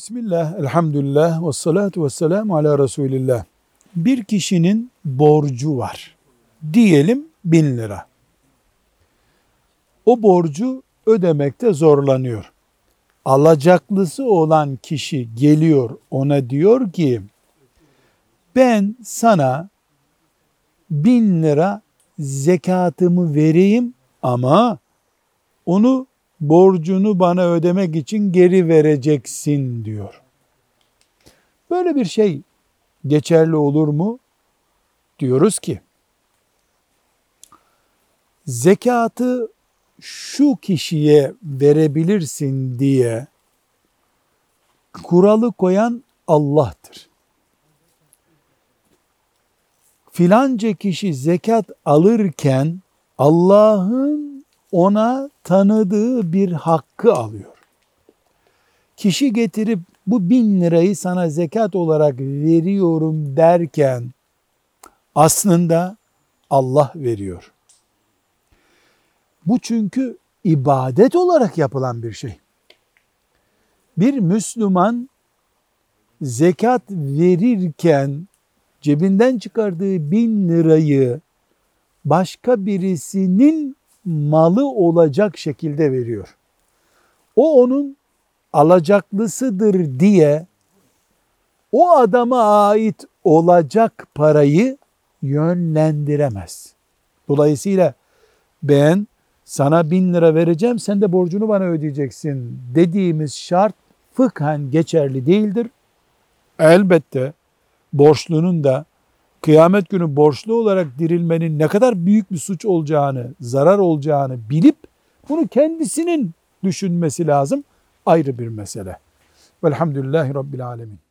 Bismillah, elhamdülillah, ve salatu ve selamu ala Resulillah. Bir kişinin borcu var. Diyelim bin lira. O borcu ödemekte zorlanıyor. Alacaklısı olan kişi geliyor ona diyor ki, ben sana bin lira zekatımı vereyim ama onu borcunu bana ödemek için geri vereceksin diyor. Böyle bir şey geçerli olur mu? Diyoruz ki zekatı şu kişiye verebilirsin diye kuralı koyan Allah'tır. Filanca kişi zekat alırken Allah'ın ona tanıdığı bir hakkı alıyor. Kişi getirip bu bin lirayı sana zekat olarak veriyorum derken aslında Allah veriyor. Bu çünkü ibadet olarak yapılan bir şey. Bir Müslüman zekat verirken cebinden çıkardığı bin lirayı başka birisinin malı olacak şekilde veriyor. O onun alacaklısıdır diye o adama ait olacak parayı yönlendiremez. Dolayısıyla ben sana bin lira vereceğim sen de borcunu bana ödeyeceksin dediğimiz şart fıkhen geçerli değildir. Elbette borçlunun da kıyamet günü borçlu olarak dirilmenin ne kadar büyük bir suç olacağını, zarar olacağını bilip bunu kendisinin düşünmesi lazım. Ayrı bir mesele. Velhamdülillahi Rabbil Alemin.